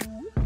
Ooh.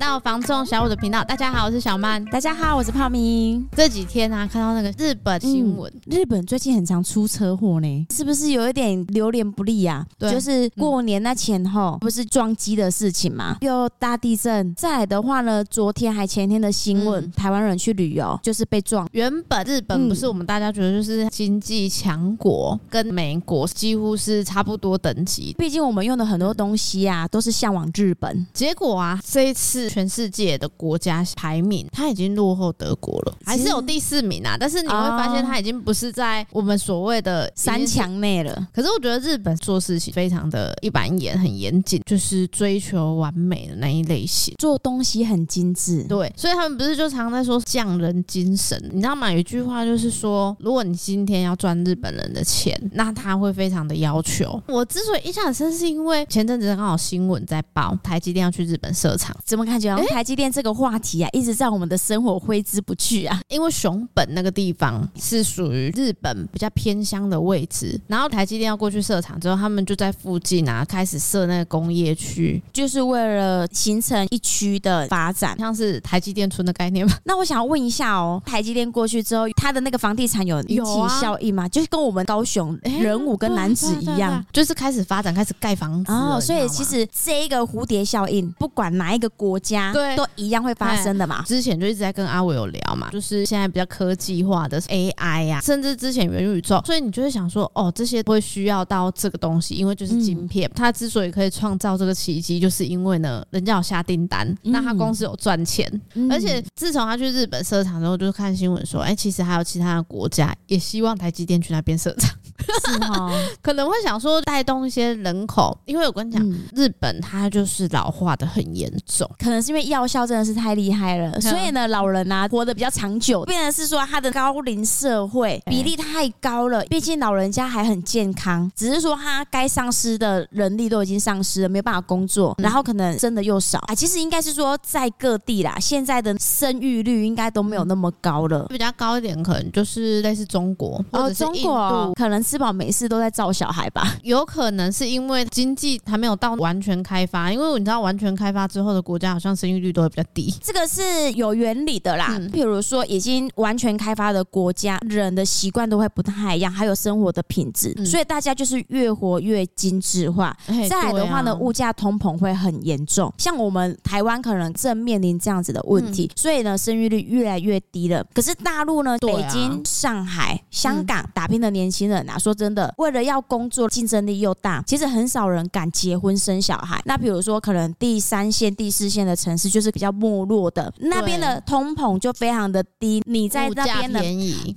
到房仲小五的频道，大家好，我是小曼。大家好，我是泡明。这几天啊，看到那个日本新闻，嗯，日本最近很常出车祸呢，是不是有一点流年不利啊？对，就是过年那前后，不是撞击的事情嘛，又大地震。再来的话呢，昨天还前天的新闻，嗯、台湾人去旅游就是被撞。原本日本不是我们大家觉得就是经济强国，跟美国几乎是差不多等级。毕竟我们用的很多东西啊，都是向往日本。结果啊，这一次。是全世界的国家排名，它已经落后德国了，还是有第四名啊。但是你会发现，它已经不是在我们所谓的三强内了。可是我觉得日本做事情非常的一板一眼，很严谨，就是追求完美的那一类型，做东西很精致。对，所以他们不是就常在说匠人精神？你知道吗？有一句话就是说，如果你今天要赚日本人的钱，那他会非常的要求。我之所以印象很深，是因为前阵子刚好新闻在报台积电要去日本设厂，怎么？感觉台积电这个话题啊，一直在我们的生活挥之不去啊。因为熊本那个地方是属于日本比较偏乡的位置，然后台积电要过去设厂之后，他们就在附近啊开始设那个工业区，就是为了形成一区的发展，像是台积电村的概念嘛。那我想要问一下哦，台积电过去之后，它的那个房地产有引起效应吗？就是跟我们高雄人武跟楠梓一样，就是开始发展，开始盖房子。哦，所以其实这一个蝴蝶效应，不管哪一个国。家对。都一样会发生的嘛？之前就一直在跟阿伟有聊嘛，就是现在比较科技化的 AI 呀、啊，甚至之前元宇宙，所以你就会想说，哦，这些会需要到这个东西，因为就是晶片，嗯、它之所以可以创造这个奇迹，就是因为呢，人家有下订单，嗯、那他公司有赚钱，嗯、而且自从他去日本设厂之后，就是看新闻说，哎、欸，其实还有其他的国家也希望台积电去那边设厂。是哈，可能会想说带动一些人口，因为我跟你讲，嗯、日本它就是老化的很严重，可能是因为药效真的是太厉害了，嗯、所以呢，老人啊活得比较长久，变成是说他的高龄社会比例太高了。毕竟老人家还很健康，只是说他该丧失的人力都已经丧失了，没有办法工作，然后可能生的又少啊。其实应该是说在各地啦，现在的生育率应该都没有那么高了，比较高一点可能就是类似中国或者是印度，哦、中国可能。吃饱没事都在造小孩吧？有可能是因为经济还没有到完全开发，因为你知道完全开发之后的国家好像生育率都会比较低，这个是有原理的啦。嗯、譬如说已经完全开发的国家，人的习惯都会不太一样，还有生活的品质，嗯、所以大家就是越活越精致化。再来的话呢，啊、物价通膨会很严重，像我们台湾可能正面临这样子的问题，嗯、所以呢生育率越来越低了。可是大陆呢，啊、北京、上海、香港打拼的年轻人啊。说真的，为了要工作，竞争力又大，其实很少人敢结婚生小孩。那比如说，可能第三线、第四线的城市就是比较没落的，那边的通膨就非常的低。你在那边的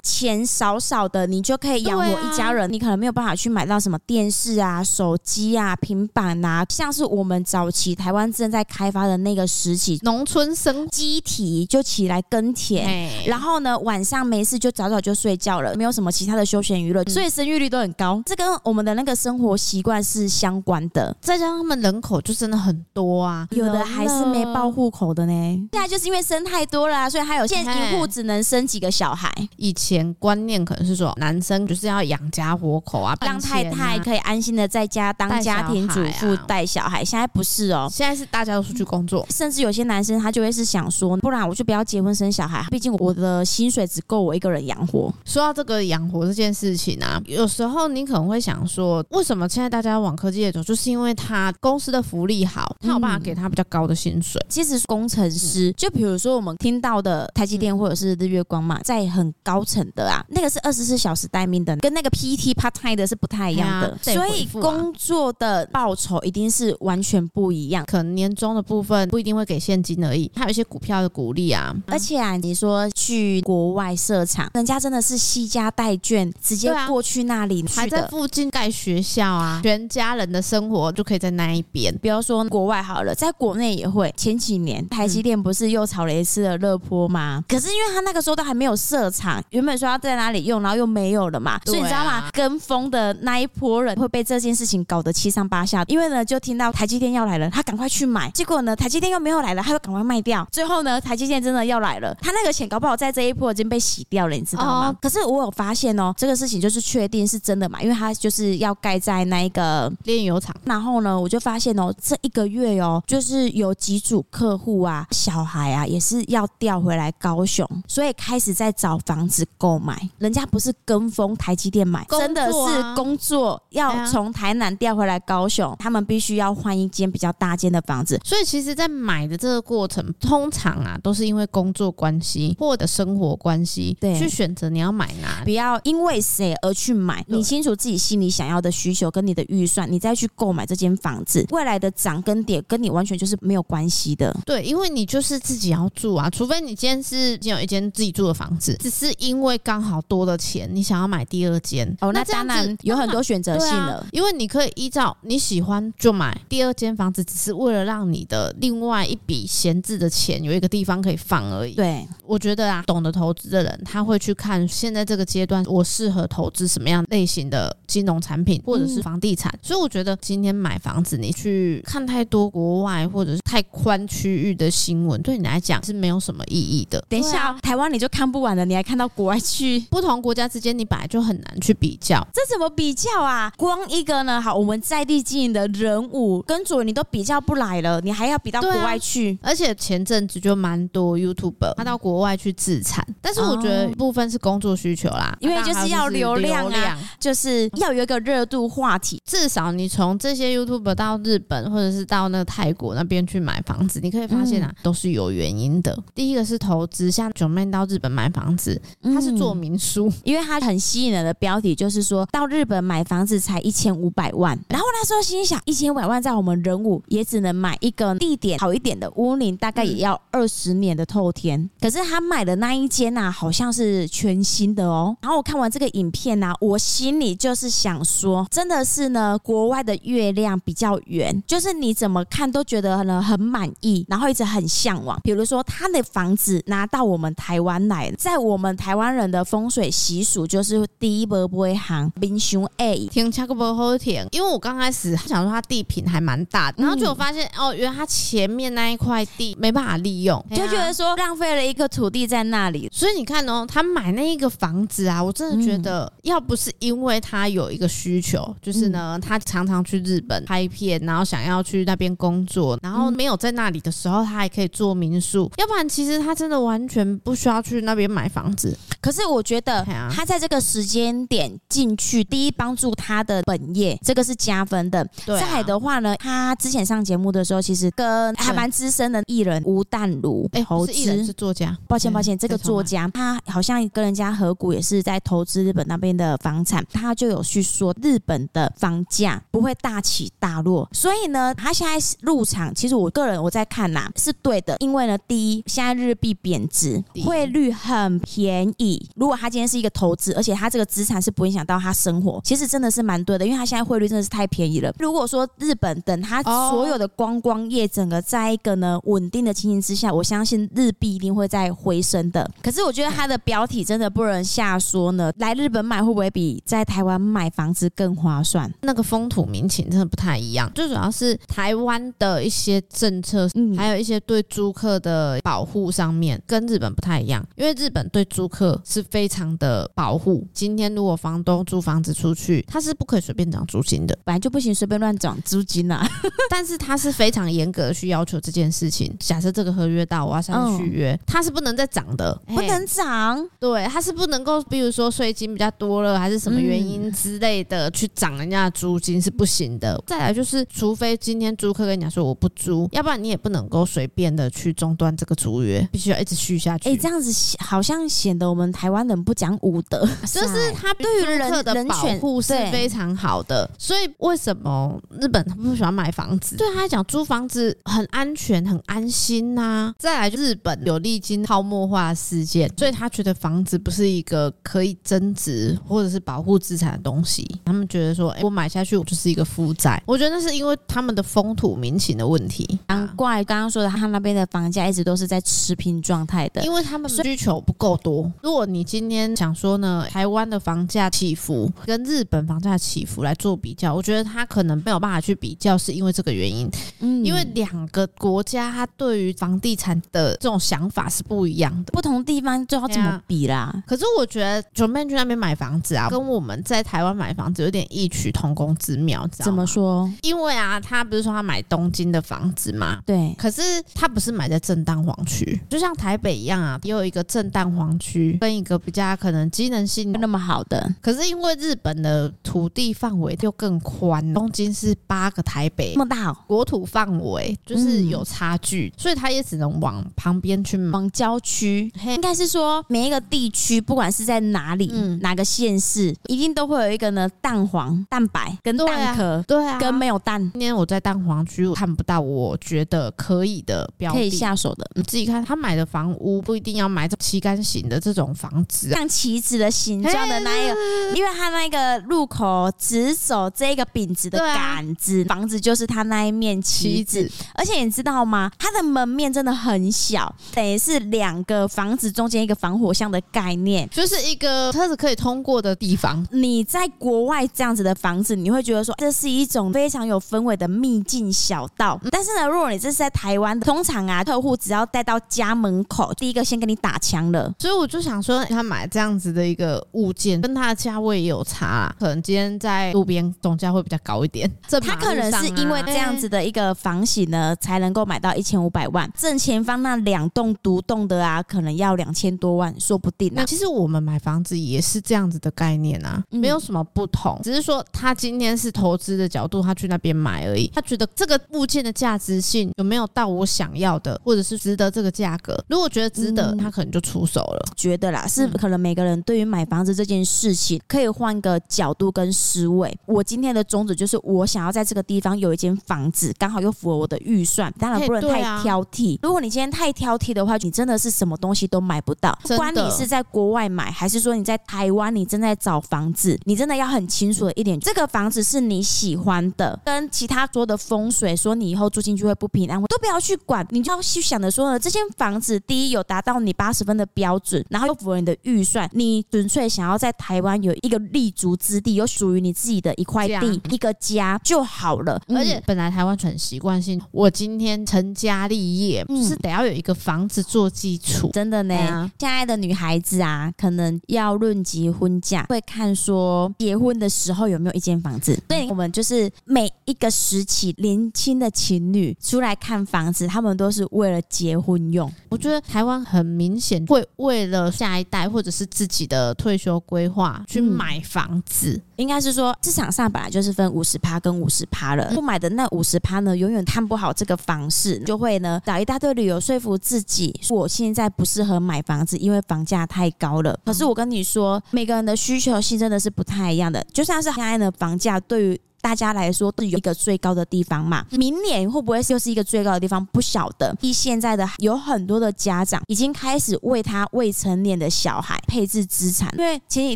钱少少的，你就可以养活一家人。你可能没有办法去买到什么电视啊、手机啊、平板啊，像是我们早期台湾正在开发的那个时期，农村生鸡体就起来耕田，然后呢晚上没事就早早就睡觉了，没有什么其他的休闲娱乐，所以生育。率都很高，这跟我们的那个生活习惯是相关的。再加上他们人口就真的很多啊，有的还是没报户口的呢。现在就是因为生太多了啊，所以还有现在一户只能生几个小孩。以前观念可能是说男生就是要养家活口啊，让太太可以安心的在家当家庭主妇带小孩。现在不是哦，现在是大家都出去工作，甚至有些男生他就会是想说，不然我就不要结婚生小孩，毕竟我的薪水只够我一个人养活。说到这个养活这件事情啊，有时候你可能会想说，为什么现在大家要往科技业走？就是因为他公司的福利好，他有办法给他比较高的薪水。嗯、其实工程师，嗯、就比如说我们听到的台积电或者是日月光嘛，在很高层的啊，那个是二十四小时待命的，跟那个 PT part time 的是不太一样的。啊、所以工作的报酬一定是完全不一样。可能年终的部分不一定会给现金而已，还有一些股票的鼓励啊。而且啊，你说去国外设厂，人家真的是惜家带眷，直接过去那里。还在附近盖学校啊，全家人的生活就可以在那一边。比如说国外好了，在国内也会。前几年台积电不是又炒了一次的热波吗？嗯、可是因为他那个时候都还没有设厂，原本说要在哪里用，然后又没有了嘛。所以你知道吗？跟风的那一波人会被这件事情搞得七上八下。因为呢，就听到台积电要来了，他赶快去买。结果呢，台积电又没有来了，他又赶快卖掉。最后呢，台积电真的要来了，他那个钱搞不好在这一波已经被洗掉了，你知道吗？哦、可是我有发现哦，这个事情就是确定是真的嘛，因为它就是要盖在那一个炼油厂。然后呢，我就发现哦，这一个月哦，就是有几组客户啊，小孩啊，也是要调回来高雄，所以开始在找房子购买。人家不是跟风台积电买，啊、真的是工作要从台南调回来高雄，他们必须要换一间比较大间的房子。所以其实，在买的这个过程，通常啊，都是因为工作关系或者生活关系，对，去选择你要买哪，不要因为谁而去买。你清楚自己心里想要的需求跟你的预算，你再去购买这间房子，未来的涨跟跌跟你完全就是没有关系的。对，因为你就是自己要住啊，除非你今天是已经有一间自己住的房子，只是因为刚好多了钱，你想要买第二间。哦，那当然有很多选择性了，啊，因为你可以依照你喜欢就买第二间房子，只是为了让你的另外一笔闲置的钱有一个地方可以放而已。对，我觉得啊，懂得投资的人他会去看现在这个阶段我适合投资什么样类型的金融产品或者是房地产。嗯、所以我觉得今天买房子，你去看太多国外或者是太宽区域的新闻，对你来讲是没有什么意义的。等一下，啊、台湾你就看不完了，你还看到国外去，不同国家之间你本来就很难去比较，这怎么比较啊？光一个呢，好，我们在地经营的人物跟主你都比较不来了，你还要比到国外去？啊、而且前阵子就蛮多 YouTuber 他到国外去自产，但是我觉得部分是工作需求啦，因为就是要流量啊，就是要有一个热度话题。至少你从这些 YouTuber 到日本或者是到那个泰国那边去买房子，你可以发现啊，嗯、都是有原因的。第一个是投资，像 Joeman 到日本买房子，他是做民宿，嗯、因为他很吸引人的标题就是说到日本买房子才一千五百万，然后那时候心想，一千五百万在我们人武也只能买一个地点好一点的屋龄，大概也要二十年的透天。嗯、可是他买的那一间啊，好像是全新的哦。然后我看完这个影片啊，我心里就是想说，真的是呢，国外的月亮比较圆，就是你怎么看都觉得呢很满意，然后一直很向往。比如说他的房子拿到我们台湾来，在我们台湾人的风水习俗，就是第一波不会行，冰熊 A 停车个不好停。因为我刚开始想说他地坪还蛮大的，然后就我发现、嗯、哦，原来他前面那一块地没办法利用，就觉得说浪费了一个土地在那里。所以你看哦，他买那一个房子啊，我真的觉得，要不是因为他有一个需求，就是呢，他常常去日本拍片，然后想要去那边工作，然后没有在那里的时候，他还可以做民宿。要不然，其实他真的完全不需要去那边买房子。可是我觉得，他在这个时间点进去，第一帮助他的本业，这个是加分的。对、啊，再来的话呢，他之前上节目的时候，其实跟还蛮资深的艺人吴淡如，哎，不是艺人，是作家。抱歉，抱歉，这个作家他好像跟人家合股，也是在投资日本那边的房产。他就有去说，日本的房价不会大起大落，所以呢，他现在入场，其实我个人我在看呐、啊，是对的。因为呢，第一，现在日币贬值，汇率很便宜。如果他今天是一个投资，而且他这个资产是不影响到他生活，其实真的是蛮对的。因为他现在汇率真的是太便宜了。如果说日本等他所有的观光业整个在一个呢稳定的情形之下，我相信日币一定会再回升的。可是我觉得它的标题真的不能下说呢，来日本买会不会比在台湾买房子更划算？那个风土民情真的不太一样。最主要是台湾的一些政策，嗯，还有一些对租客的保护上面跟日本不太一样。因为日本对租客是非常的保护。今天如果房东租房子出去，他是不可以随便涨租金的，本来就不行随便乱涨租金啊。但是他是非常严格的去要求这件事情。假设这个合约到我要上去续约，他是不能再涨的，不能涨。对，他是不能够，比如说税金比较多了，还是什么原因之类的去涨人家的租金是不行的。再来就是，除非今天租客跟你讲说我不租，要不然你也不能够随便的去中断这个租约，必须要一直续下去。哎，这样子好像显得我们台湾人不讲武德，就是他对于租客的保护是非常好的。所以为什么日本他不喜欢买房子？对他来讲，租房子很安全、很安心呐、啊。再来，就日本有历经泡沫化事件，所以他觉得房子不是一个可以增值或者是保护资产的东西。他们觉得说，哎，我买下去我就是一个负债。我觉得那是因为他们的风土民情的问题。难怪刚刚说的，他那边的房价一直都是在持平状态的，因为他们需求不够多。如果你今天想说呢，台湾的房价起伏跟日本房价起伏来做比较，我觉得他可能没有办法去比较，是因为这个原因。嗯，因为两个国家它对于房地产的这种想法是不一样的，不同地方就要怎么比啦？可是我觉得 Joeman 去那边买房子啊。啊，跟我们在台湾买房子有点异曲同工之妙，知道？怎么说？因为啊，他不是说他买东京的房子嘛？对。可是他不是买在正蛋黄区，就像台北一样啊，也有一个正蛋黄区，跟一个比较可能机能性那么好的。可是因为日本的土地范围就更宽，东京是八个台北那么大，哦，国土范围就是有差距，嗯，所以他也只能往旁边去，往郊区。应该是说每一个地区，不管是在哪里，嗯，哪个县市，一定都会有一个呢蛋黄、蛋白跟蛋壳，对啊，跟没有蛋。今天我在蛋黄区，我看不到我觉得可以的标，可以下手的。你自己看，他买的房屋不一定要买这旗杆型的这种房子，像棋子的形状的那一个，因为它那个路口直走这个饼子的杆子，房子就是它那一面旗子。而且你知道吗？它的门面真的很小，等于是两个房子中间一个防火巷的概念，就是一个车子可以通过的地方。你在国外这样子的房子，你会觉得说这是一种非常有氛围的秘境小道。但是呢，如果你这是在台湾，通常啊，客户只要带到家门口，第一个先跟你打枪了。所以我就想说，他买这样子的一个物件，跟它的价位也有差啊，可能今天在路边总价会比较高一点。这他可能是因为这样子的一个房型呢，才能够买到一千五百万。正前方那两栋独栋的啊，可能要两千多万，说不定啊。那其实我们买房子也是这样子的概念啊，没有什么不同，只是说他今天是投资的角度，他去那边买而已。他觉得这个物件的价值性有没有到我想要的，或者是值得这个价格？如果觉得值得，他可能就出手了。觉得啦，是可能每个人对于买房子这件事情，可以换个角度跟思维。我今天的宗旨就是，我想要在这个地方有一间房子，刚好又符合我的预算，当然不能太挑剔。如果你今天太挑剔的话，你真的是什么东西都买不到。不管你是在国外买，还是说你在台湾，你正在找房子，你真的要很清楚的一点，这个房子是你喜欢的，跟其他说的风水，说你以后住进去会不平安，我都不要去管。你就要去想着说呢，这间房子第一有达到你八十分的标准，然后又符合你的预算，你纯粹想要在台湾有一个立足之地，有属于你自己的一块地，一个家就好了。而且本来台湾很习惯性，我今天成家立业，就是得要有一个房子做基础。真的呢，现在的女孩子啊，可能要论结婚嫁，会看说结婚的时候有没有一间房子。所以我们就是每一个时期年轻的情侣出来看房子，他们都是为了结婚用。我觉得台湾很明显会为了下一代或者是自己的退休规划去买房子。应该是说市场上本来就是分五十趴跟五十趴了，不买的那五十趴呢，永远看不好这个房市，就会呢找一大堆理由说服自己，我现在不适合买房子，因为房价太高了。可是我跟你说，每个人的需求性真的是不太一样的，就像是现在的房价对于。大家来说都有一个最高的地方嘛，明年会不会又是一个最高的地方？不晓得。依现在的有很多的家长已经开始为他未成年的小孩配置资产，因为前几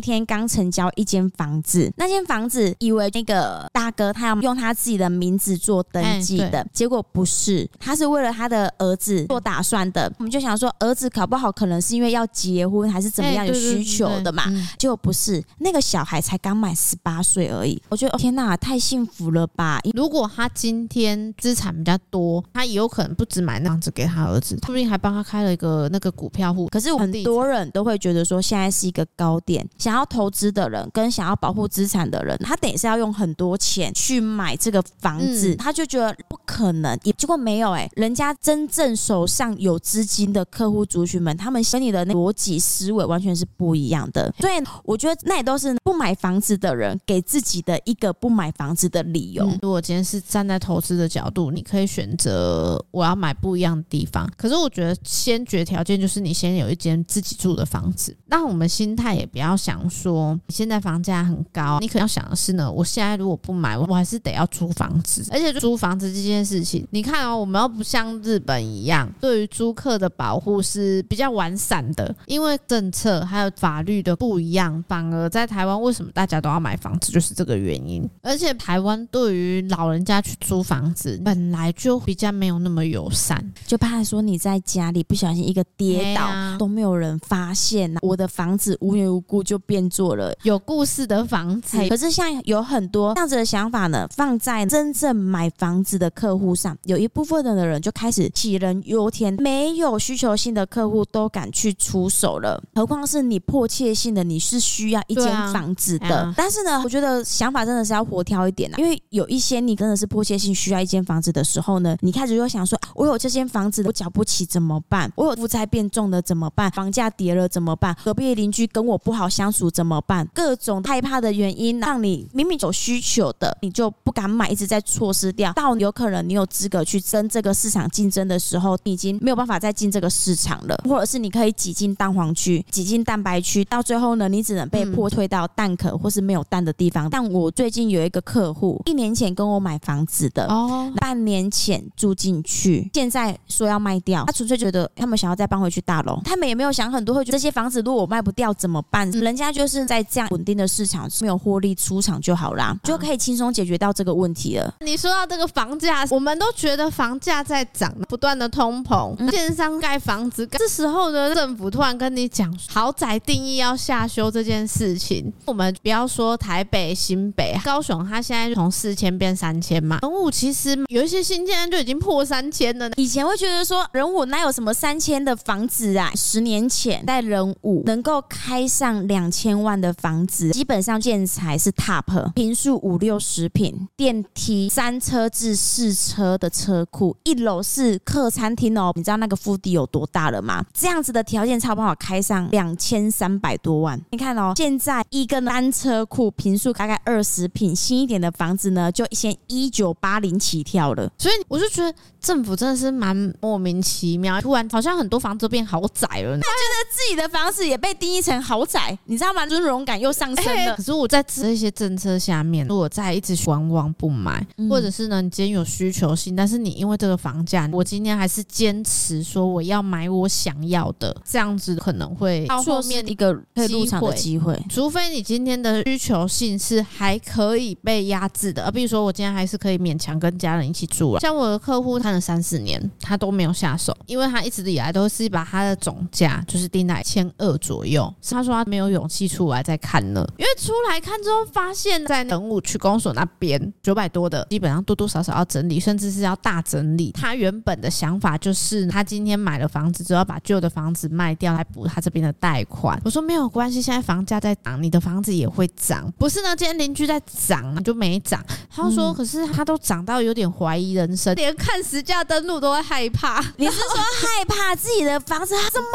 天刚成交一间房子，那间房子以为那个大哥他要用他自己的名字做登记的，结果不是，他是为了他的儿子做打算的。我们就想说，儿子考不好可能是因为要结婚还是怎么样有需求的嘛，结果不是，那个小孩才刚满十八岁而已。我觉得天哪，太。幸福了吧？如果他今天资产比较多，他也有可能不止买那样子给他儿子，说不定还帮他开了一个那个股票户。可是很多人都会觉得说，现在是一个高点，想要投资的人跟想要保护资产的人，他等于是要用很多钱去买这个房子，他就觉得不可能。也结果没有哎、欸，人家真正手上有资金的客户族群们，他们跟你的逻辑思维完全是不一样的。所以我觉得那也都是不买房子的人给自己的一个不买房子的理由。如果今天是站在投资的角度，你可以选择我要买不一样的地方。可是我觉得先决条件就是你先有一间自己住的房子。那我们心态也不要想说现在房价很高，你可能要想的是呢，我现在如果不买，我还是得要租房子。而且租房子这件事情，你看哦，我们又不像日本一样，对于租客的保护是比较完善的，因为政策还有法律的不一样，反而在台湾为什么大家都要买房子，就是这个原因。而且台湾对于老人家去租房子本来就比较没有那么友善，就怕说你在家里不小心一个跌倒、啊、都没有人发现，我的房子无缘无故就变做了有故事的房子。可是像有很多这样子的想法呢，放在真正买房子的客户上，有一部分的人就开始杞人忧天，没有需求性的客户都敢去出手了，何况是你迫切性的，你是需要一间房子的。啊、但是呢，我觉得想法真的是要活挑一点啊，因为有一些你真的是迫切性需要一间房子的时候呢，你开始就想说，我有这间房子我缴不起怎么办？我有负债变重了怎么办？房价跌了怎么办？隔壁邻居跟我不好相处怎么办？各种害怕的原因，让你明明有需求的，你就不敢买，一直在错失掉。到有可能你有资格去争这个市场竞争的时候，你已经没有办法再进这个市场了，或者是你可以挤进蛋黄区、挤进蛋白区，到最后呢，你只能被迫退到蛋壳或是没有蛋的地方。但我最近有一个客户，一年前跟我买房子的，哦，半年前住进去，现在说要卖掉，他纯粹觉得他们想要再搬回去大楼，他们也没有想很多，会觉得这些房子如果我卖不掉怎么办？人家就是在这样稳定的市场没有获利出场就好啦，就可以轻松解决到这个问题了。你说到这个房价，我们都觉得房价在涨，不断的通膨，建商盖房子，这时候呢，政府突然跟你讲豪宅定义要下修这件事情，我们不要说台北、新北、高雄，它现在就从四千变三千嘛。人物其实有一些新建案就已经破三千了。以前会觉得说人物哪有什么三千的房子啊？十年前在人物能够开上两千万的房子，基本上建材是 top，平数五六十平，电梯三车至四车的车库，一楼是客餐厅哦。你知道那个腹地有多大了吗？这样子的条件差不好开上两千三百多万。你看哦，现在一个单车库平数大概二十平，新一点的房子呢，就先一九八零起跳了。所以我就觉得政府真的是蛮莫名其妙，突然好像很多房子都变豪宅了。他觉得自己的房子也被定义成豪宅，你知道吗？尊荣感又上升了。可是我在这些政策下面，如果再一直观望不买，或者是呢，你今天有需求性，但是你因为这个房价，我今天还是坚持说我要买我想要的，这样子可能会后面一个入场的机会。除非你今天的需求性是还可以被压制的，而比如说我今天还是可以勉强跟家人一起住了。像我的客户看了三四年，他都没有下手，因为他一直以来都是把他的总价就是定在千二左右。他说他没有勇气出来再看了，因为出来看之后发现，在等武区公所那边九百多的，基本上多多少少要整理，甚至是要大整理。他原本的想法就是，他今天买了房子，之后要把旧的房子卖掉来补他这边的贷款。我说没有关系，现在房价在涨，你的房子也会涨。不是呢，今天邻居在涨，你就没涨。他说，可是他都涨到有点怀疑人生，连看实价登录都会害怕。你是说害怕自己的房子？什么？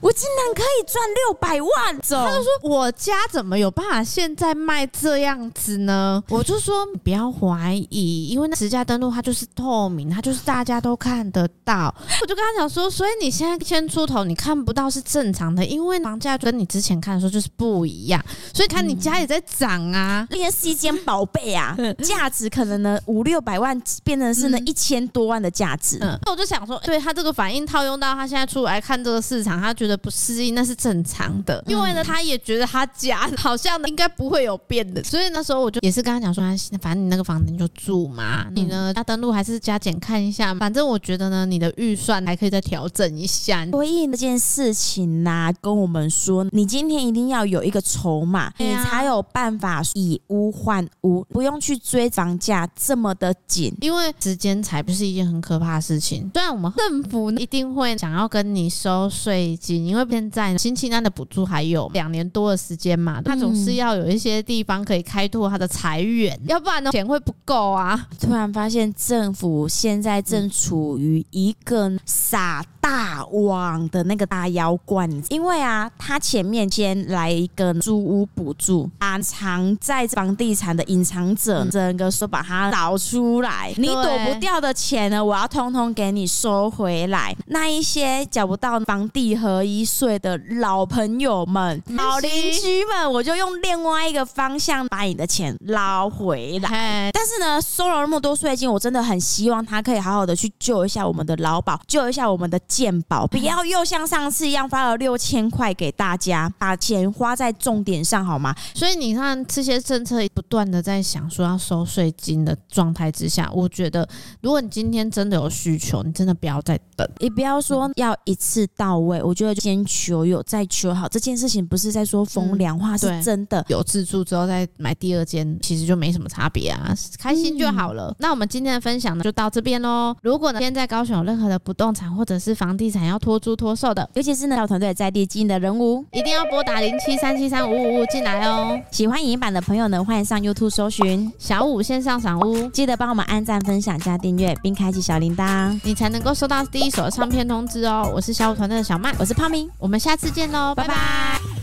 我竟然可以赚六百万？走？他就说我家怎么有办法现在卖这样子呢？我就说你不要怀疑，因为那实价登录它就是透明，它就是大家都看得到。我就跟他讲说，所以你现在一千出头你看不到是正常的，因为房价跟你之前看的时候就是不一样，所以看你家也在涨啊，那些是一间宝贝啊，价值可能呢五六百万变成是呢一千多万的价值。嗯，那我就想说，对他这个反应套用到他现在出来看这个市场，他觉得不适应那是正常的，因为呢他也觉得他家好像应该不会有变的，所以那时候我就也是跟他讲说，反正你那个房子你就住嘛，你呢要登录还是加减看一下，反正我觉得呢你的预算还可以再调整一下。唯一这件事情呐、啊，跟我们说，你今天一定要有一个筹码，你才有办法以屋换屋，不用去追房价这么的紧，因为时间才不是一件很可怕的事情。虽然我们政府一定会想要跟你收税金，因为现在新青安的补助还有两年多的时间嘛，他总是要有一些地方可以开拓他的财源，要不然呢钱会不够啊。突然发现政府现在正处于一个撒大网的那个大妖怪，因为啊，他前面先来一个租屋补助，啊藏在房地产的隐藏者，整个说把它找出来，你躲不掉的钱呢，我要通通给你收回来。那一些缴不到房地合一税的老朋友们、老邻居们，我就用另外一个方向把你的钱捞回来。但是呢，收了那么多税金，我真的很希望他可以好好的去救一下我们的劳保，救一下我们的健保，不要又像上次一样发了六千块给大家，把钱花在重点上好吗？所以你看这些政策不断的在想说要收税金的状态之下，我觉得如果你今天真的有需求，你真的不要再等，也不要说要一次到位。我觉得先求有再求好，这件事情不是在说风凉话，是真的。有自住之后再买第二间，其实就没什么差别啊，开心就好了。嗯、那我们今天的分享呢，就到这边喽。如果呢，现在高雄有任何的不动产或者是房地产要托租托售的，尤其是呢小团队在地经营的人物，一定要拨打零七三七三五五五进来哦。喜欢影音版的朋友呢，欢迎上 YouTube 搜寻小五线上赏屋，记得帮我们按赞、分享、加订阅，并开启小铃铛，你才能够收到第一手的唱片通知哦。我是小五团队的小曼，我是泡明，我们下次见喽，拜拜。拜拜。